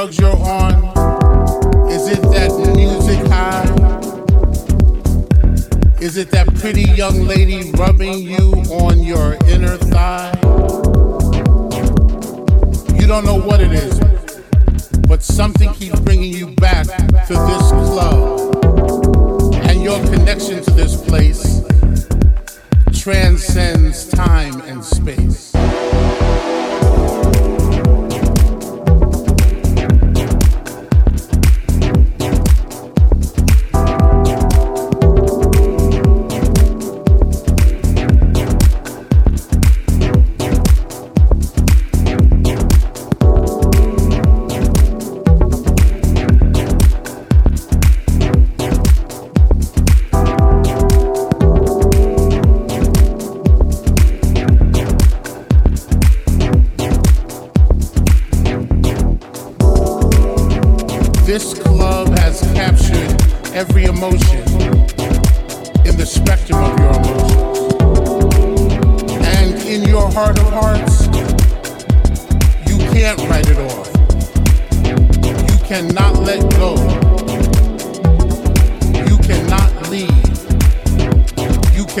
drugs you're on? Is it that music high? Is it that pretty young lady rubbing you on your inner thigh? You don't know what it is, but something keeps bringing you back to this club. And your connection to this place transcends time and space.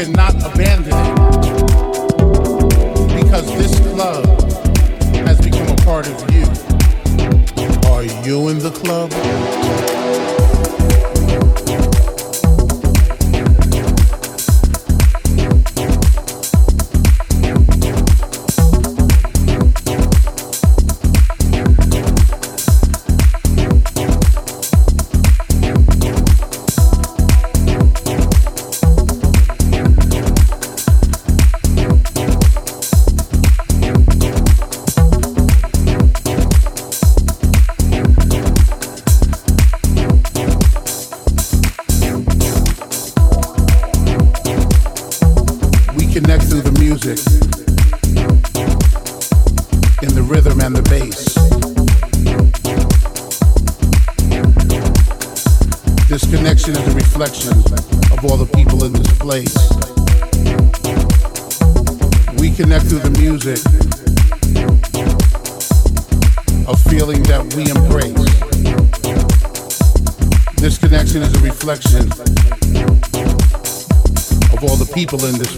cannot abandon it because this club has become a part of you. Are you in the club? Poland